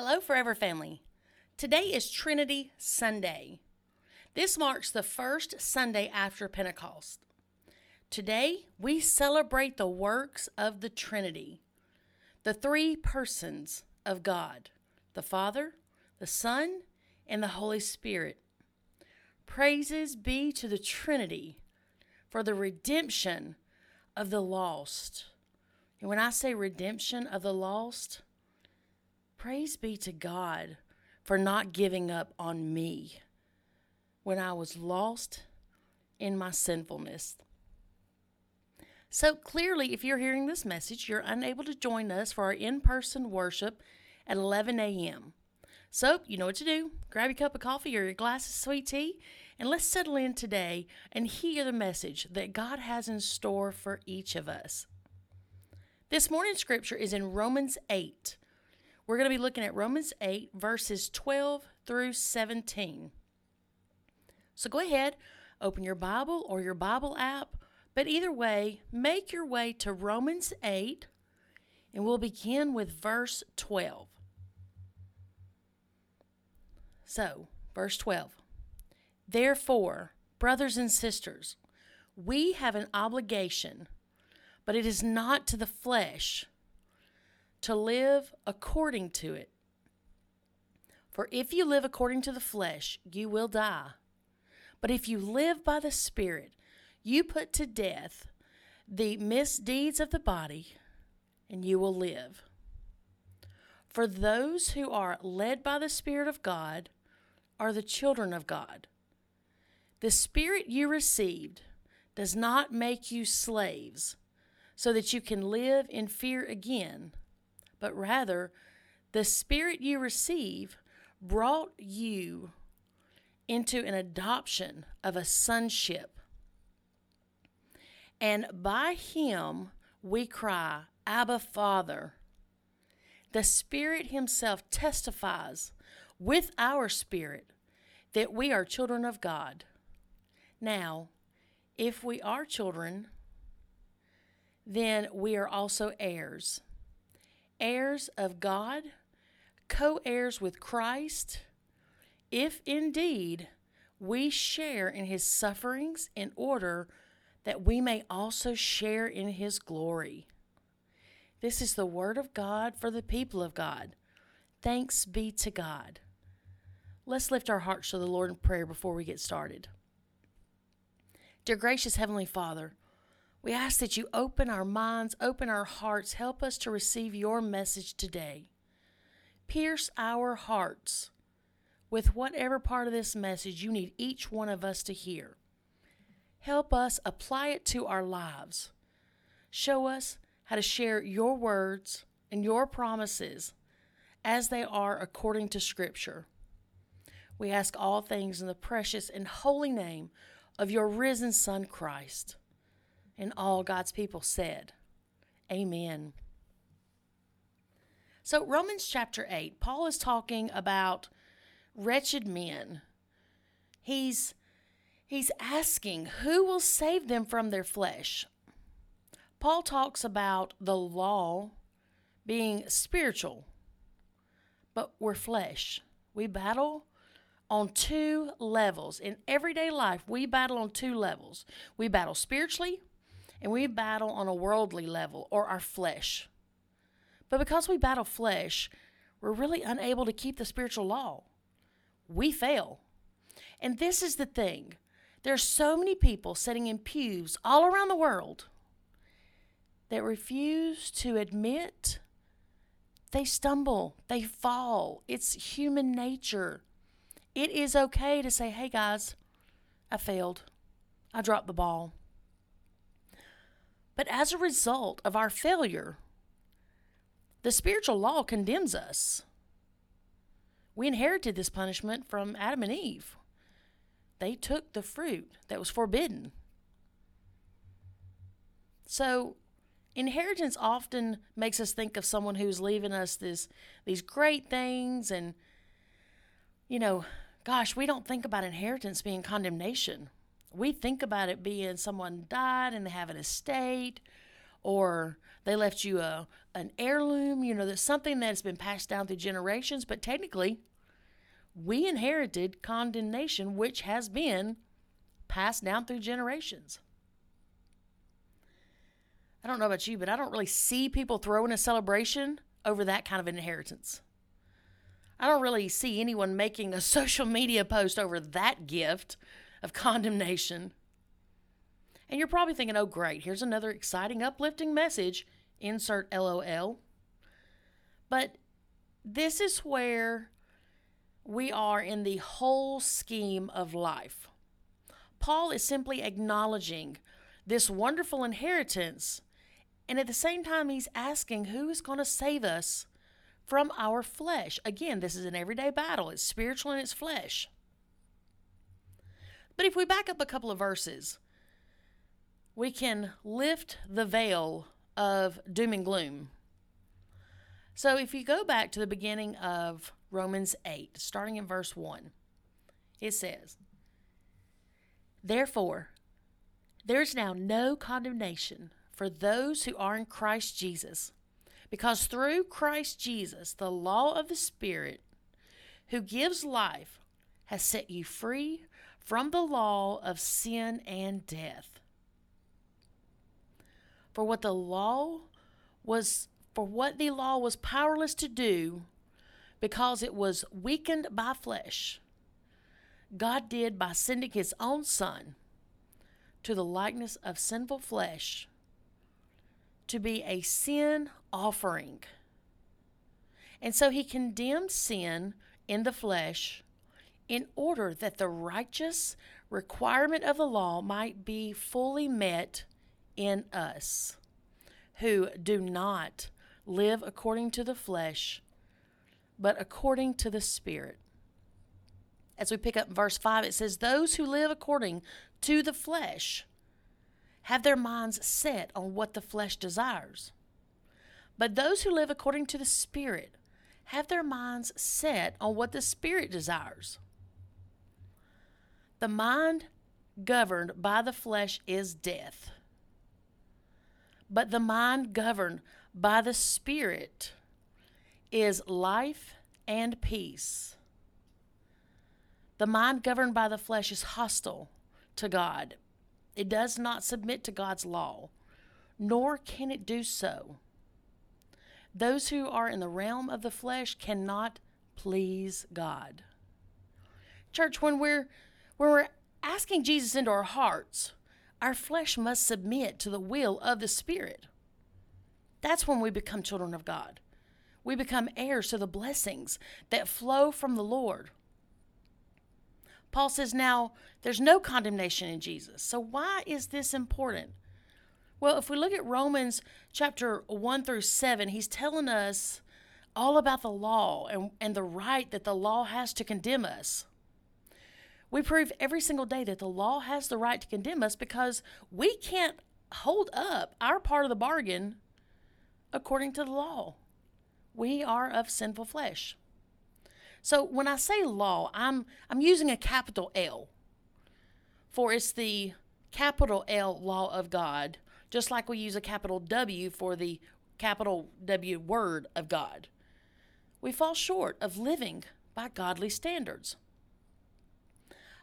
Hello, Forever Family. Today is Trinity Sunday. This marks the first Sunday after Pentecost. Today, we celebrate the works of the Trinity, the three persons of God the Father, the Son, and the Holy Spirit. Praises be to the Trinity for the redemption of the lost. And when I say redemption of the lost, praise be to God for not giving up on me when I was lost in my sinfulness. So clearly, if you're hearing this message, you're unable to join us for our in person worship at 11 a.m. So, you know what to do. Grab your cup of coffee or your glass of sweet tea, and let's settle in today and hear the message that God has in store for each of us. This morning's scripture is in Romans 8. We're going to be looking at Romans 8, verses 12 through 17. So go ahead, open your Bible or your Bible app, but either way, make your way to Romans 8, and we'll begin with verse 12. So, verse 12. Therefore, brothers and sisters, we have an obligation, but it is not to the flesh to live according to it. For if you live according to the flesh, you will die. But if you live by the Spirit, you put to death the misdeeds of the body, and you will live. For those who are led by the Spirit of God are the children of God. The Spirit you received does not make you slaves so that you can live in fear again, but rather, the Spirit you receive brought you into an adoption of a sonship. And by Him we cry, Abba, Father. The Spirit Himself testifies with our spirit that we are children of God. Now, if we are children, then we are also heirs, heirs of God, co heirs with Christ, if indeed we share in his sufferings in order that we may also share in his glory. This is the word of God for the people of God. Thanks be to God. Let's lift our hearts to the Lord in prayer before we get started. Dear gracious Heavenly Father, we ask that you open our minds, open our hearts, help us to receive your message today. Pierce our hearts with whatever part of this message you need each one of us to hear. Help us apply it to our lives. Show us how to share your words and your promises as they are according to Scripture. We ask all things in the precious and holy name of your risen Son, Christ. And all God's people said, Amen. So, Romans chapter 8, Paul is talking about wretched men. He's he's asking who will save them from their flesh. Paul talks about the law being spiritual, but we're flesh. We battle on two levels. In everyday life, we battle on two levels. We battle spiritually and we battle on a worldly level or our flesh. But because we battle flesh, we're really unable to keep the spiritual law. We fail. And this is the thing there's so many people sitting in pews all around the world that refuse to admit they stumble, they fall. It's human nature. It is okay to say, hey guys, I failed. I dropped the ball. But as a result of our failure, the spiritual law condemns us. We inherited this punishment from Adam and Eve. They took the fruit that was forbidden. So, inheritance often makes us think of someone who's leaving us this these great things and you know, gosh, we don't think about inheritance being condemnation. We think about it being someone died and they have an estate, or they left you a, an heirloom, you know, that's something that's been passed down through generations, but technically, we inherited condemnation, which has been passed down through generations. I don't know about you, but I don't really see people throwing a celebration over that kind of inheritance. I don't really see anyone making a social media post over that gift of condemnation. And you're probably thinking, oh, great, here's another exciting, uplifting message. Insert LOL. But this is where we are in the whole scheme of life. Paul is simply acknowledging this wonderful inheritance, and at the same time, he's asking who is going to save us from our flesh. Again, this is an everyday battle, it's spiritual and it's flesh. But if we back up a couple of verses, we can lift the veil of doom and gloom. So if you go back to the beginning of Romans 8, starting in verse 1, it says, Therefore, there is now no condemnation for those who are in Christ Jesus, because through Christ Jesus, the law of the Spirit, who gives life, has set you free from the law of sin and death. For what the law was for what the law was powerless to do because it was weakened by flesh, God did by sending his own son to the likeness of sinful flesh to be a sin offering. And so he condemned sin in the flesh in order that the righteous requirement of the law might be fully met in us who do not live according to the flesh, but according to the Spirit. As we pick up verse 5, it says, Those who live according to the flesh have their minds set on what the flesh desires. But those who live according to the Spirit have their minds set on what the Spirit desires. The mind governed by the flesh is death, but the mind governed by the Spirit is life and peace. The mind governed by the flesh is hostile to God. It does not submit to God's law, nor can it do so. Those who are in the realm of the flesh cannot please God. Church, when we're when we're asking Jesus into our hearts, our flesh must submit to the will of the Spirit. That's when we become children of God. We become heirs to the blessings that flow from the Lord. Paul says now there's no condemnation in Jesus. So, why is this important? Well, if we look at Romans chapter 1 through 7, he's telling us all about the law and, and the right that the law has to condemn us. We prove every single day that the law has the right to condemn us because we can't hold up our part of the bargain according to the law. We are of sinful flesh. So when I say law, I'm I'm using a capital L. For it's the capital L law of God, just like we use a capital W for the capital W word of God. We fall short of living by godly standards.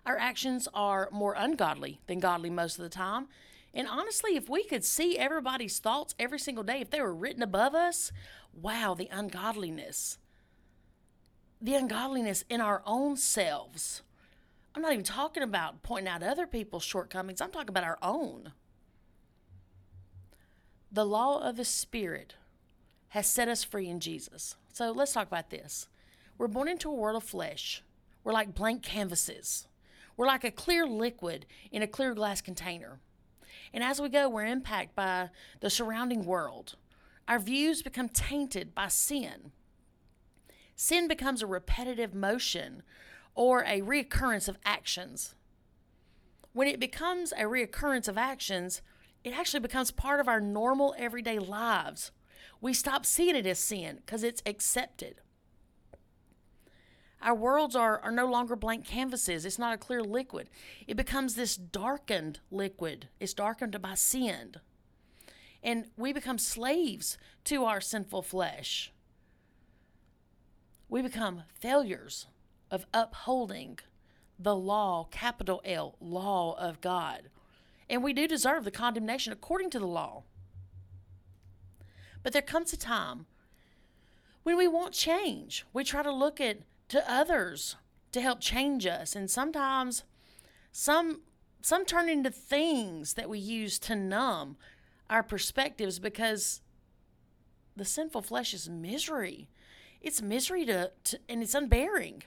Our actions are more ungodly than godly most of the time. And honestly, if we could see everybody's thoughts every single day, if they were written above us, wow, the ungodliness. The ungodliness in our own selves. I'm not even talking about pointing out other people's shortcomings, I'm talking about our own. The law of the Spirit has set us free in Jesus. So let's talk about this. We're born into a world of flesh. We're like blank canvases. We're like a clear liquid in a clear glass container. And as we go, we're impacted by the surrounding world. Our views become tainted by sin. Sin becomes a repetitive motion or a reoccurrence of actions. When it becomes a reoccurrence of actions, it actually becomes part of our normal everyday lives. We stop seeing it as sin because it's accepted. Our worlds are, are no longer blank canvases. It's not a clear liquid. It becomes this darkened liquid. It's darkened by sin. and we become slaves to our sinful flesh. We become failures of upholding the law, capital L, law of God. And we do deserve the condemnation according to the law. But there comes a time when we want change. We try to look at to others to help change us. And sometimes some some turn into things that we use to numb our perspectives because the sinful flesh is misery. It's misery to, to and it's unbearing.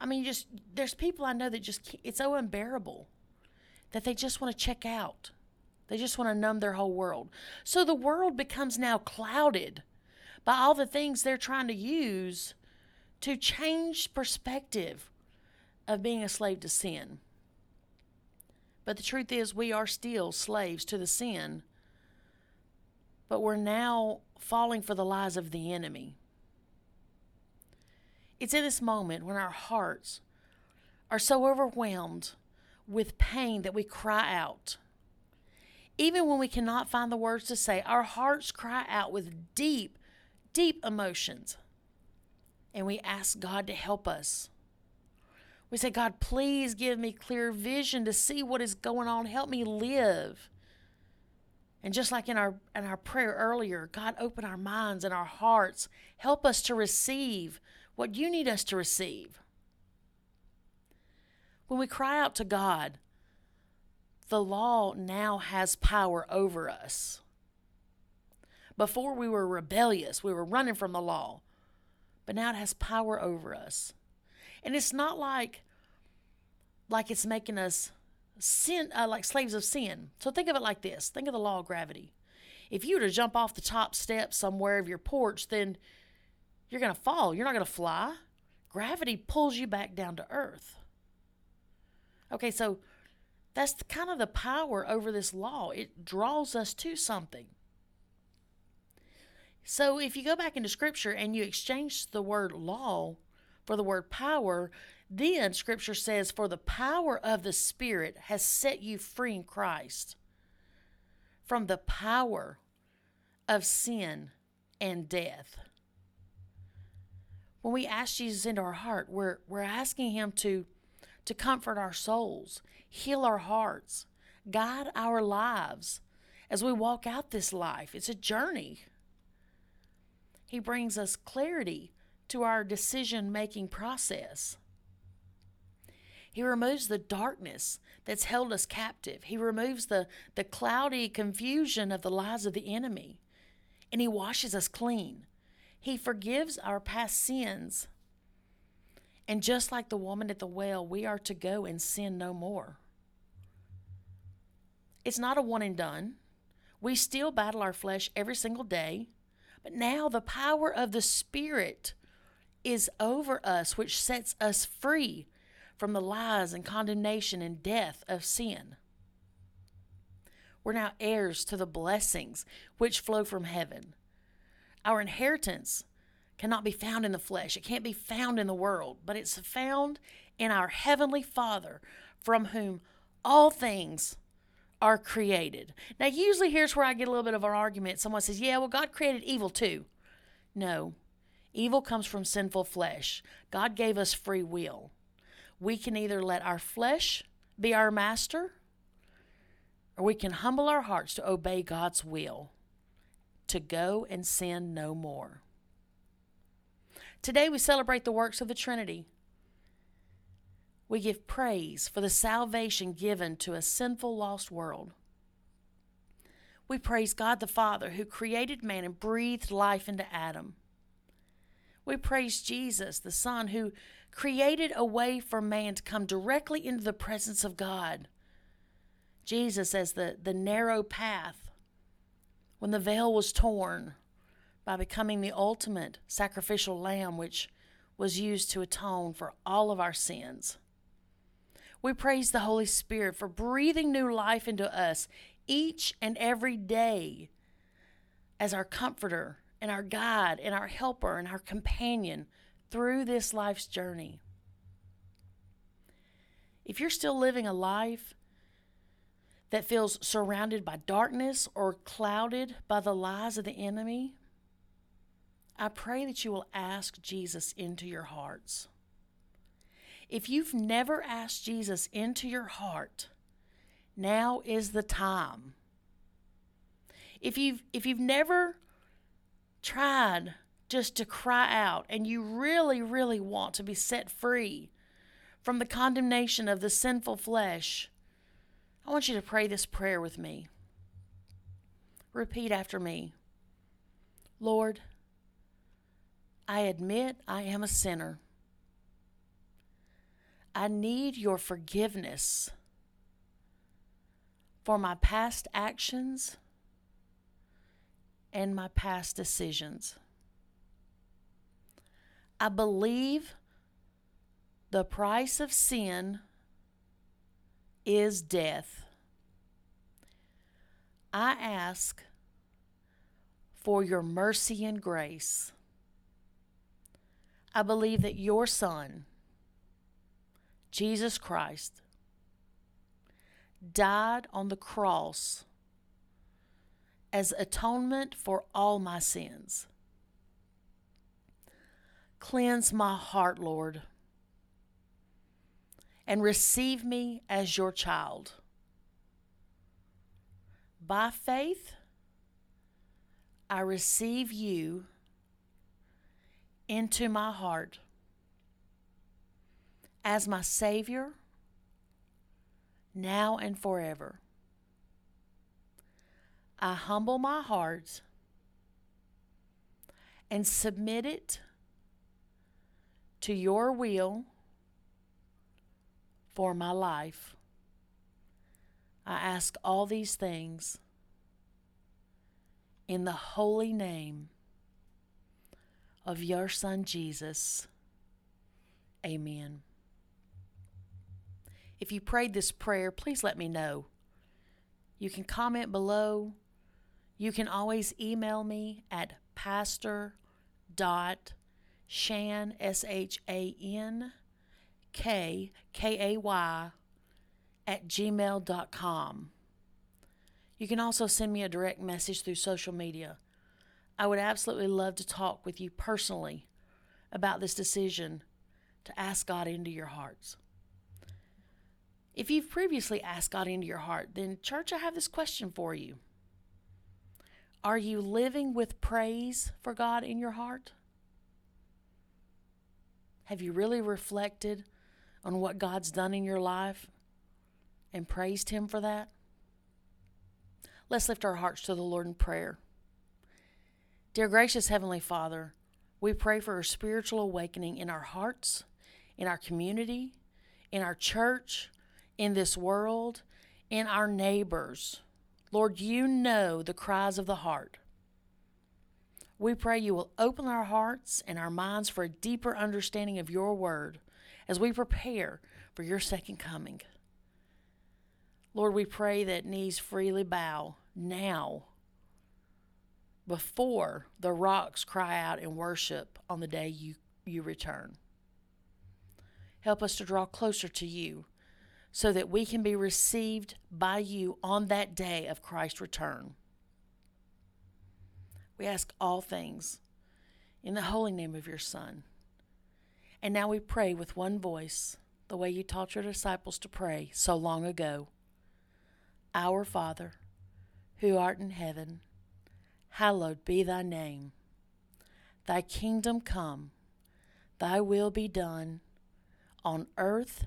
I mean, just there's people I know that just it's so unbearable that they just want to check out. They just want to numb their whole world. So the world becomes now clouded by all the things they're trying to use to change perspective of being a slave to sin. But the truth is, we are still slaves to the sin, but we're now falling for the lies of the enemy. It's in this moment when our hearts are so overwhelmed with pain that we cry out. Even when we cannot find the words to say, our hearts cry out with deep, deep emotions. And we ask God to help us. We say, God, please give me clear vision to see what is going on. Help me live. And just like in our in our prayer earlier, God open our minds and our hearts. Help us to receive what you need us to receive. When we cry out to God, the law now has power over us. Before we were rebellious, we were running from the law, but now it has power over us. And it's not like like it's making us sin uh, like slaves of sin. So think of it like this. Think of the law of gravity. If you were to jump off the top step somewhere of your porch, then you're going to fall. You're not going to fly. Gravity pulls you back down to earth. Okay, so that's kind of the power over this law. It draws us to something. So if you go back into scripture and you exchange the word law for the word power, then scripture says, For the power of the Spirit has set you free in Christ from the power of sin and death. When we ask Jesus into our heart, we're, we're asking Him to, to comfort our souls, heal our hearts, guide our lives as we walk out this life. It's a journey. He brings us clarity to our decision making process. He removes the darkness that's held us captive. He removes the, the cloudy confusion of the lies of the enemy. And He washes us clean. He forgives our past sins. And just like the woman at the well, we are to go and sin no more. It's not a one and done. We still battle our flesh every single day. But now the power of the Spirit is over us, which sets us free from the lies and condemnation and death of sin. We're now heirs to the blessings which flow from heaven. Our inheritance cannot be found in the flesh, it can't be found in the world, but it's found in our Heavenly Father, from whom all things are created. Now, usually here's where I get a little bit of an argument. Someone says, Yeah, well, God created evil too. No, Evil comes from sinful flesh. God gave us free will. We can either let our flesh be our master, or we can humble our hearts to obey God's will, to go and sin no more. Today we celebrate the works of the Trinity. We give praise for the salvation given to a sinful, lost world. We praise God the Father who created man and breathed life into Adam. We praise Jesus, the Son, who created a way for man to come directly into the presence of God. Jesus as the, the narrow path when the veil was torn by becoming the ultimate sacrificial lamb which was used to atone for all of our sins. We praise the Holy Spirit for breathing new life into us each and every day as our comforter and our guide and our helper and our companion through this life's journey. If you're still living a life that feels surrounded by darkness or clouded by the lies of the enemy, I pray that you will ask Jesus into your hearts. If you've never asked Jesus into your heart, now is the time. If you've if you've never tried just to cry out and you really really want to be set free from the condemnation of the sinful flesh, I want you to pray this prayer with me. Repeat after me. Lord, I admit I am a sinner. I need your forgiveness for my past actions and my past decisions. I believe the price of sin is death. I ask for your mercy and grace. I believe that your Son, Jesus Christ, died on the cross as atonement for all my sins. Cleanse my heart, Lord, and receive me as your child. By faith, I receive you into my heart as my Savior now and forever. I humble my heart and submit it to your will for my life. I ask all these things in the holy name of your Son Jesus. Amen. If you prayed this prayer, please let me know. You can comment below. You can always email me at pastor dot shan s h a n k k a y at gmail.com. You can also send me a direct message through social media. I would absolutely love to talk with you personally about this decision to ask God into your hearts. If you've previously asked God into your heart, then, church, I have this question for you. Are you living with praise for God in your heart? Have you really reflected on what God's done in your life and praised Him for that? Let's lift our hearts to the Lord in prayer. Dear gracious Heavenly Father, we pray for a spiritual awakening in our hearts, in our community, in our church, in this world, in our neighbors. Lord, you know the cries of the heart. We pray you will open our hearts and our minds for a deeper understanding of your word as we prepare for your second coming. Lord, we pray that knees freely bow now before the rocks cry out in worship on the day you, you return. Help us to draw closer to you so that we can be received by you on that day of Christ's return. We ask all things in the holy name of your Son. And now we pray with one voice, the way you taught your disciples to pray so long ago Our Father, who art in heaven, hallowed be thy name. Thy kingdom come, thy will be done, on earth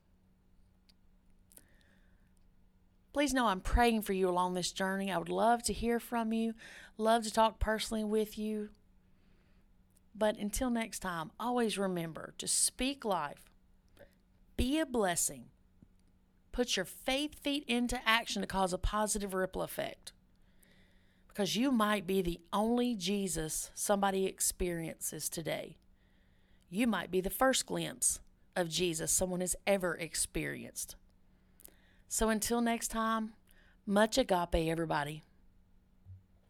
Please know I'm praying for you along this journey. I would love to hear from you, love to talk personally with you. But until next time, always remember to speak life, be a blessing, put your faith feet into action to cause a positive ripple effect. because you might be the only Jesus somebody experiences today. You might be the first glimpse of Jesus someone has ever experienced. So until next time, much agape, everybody.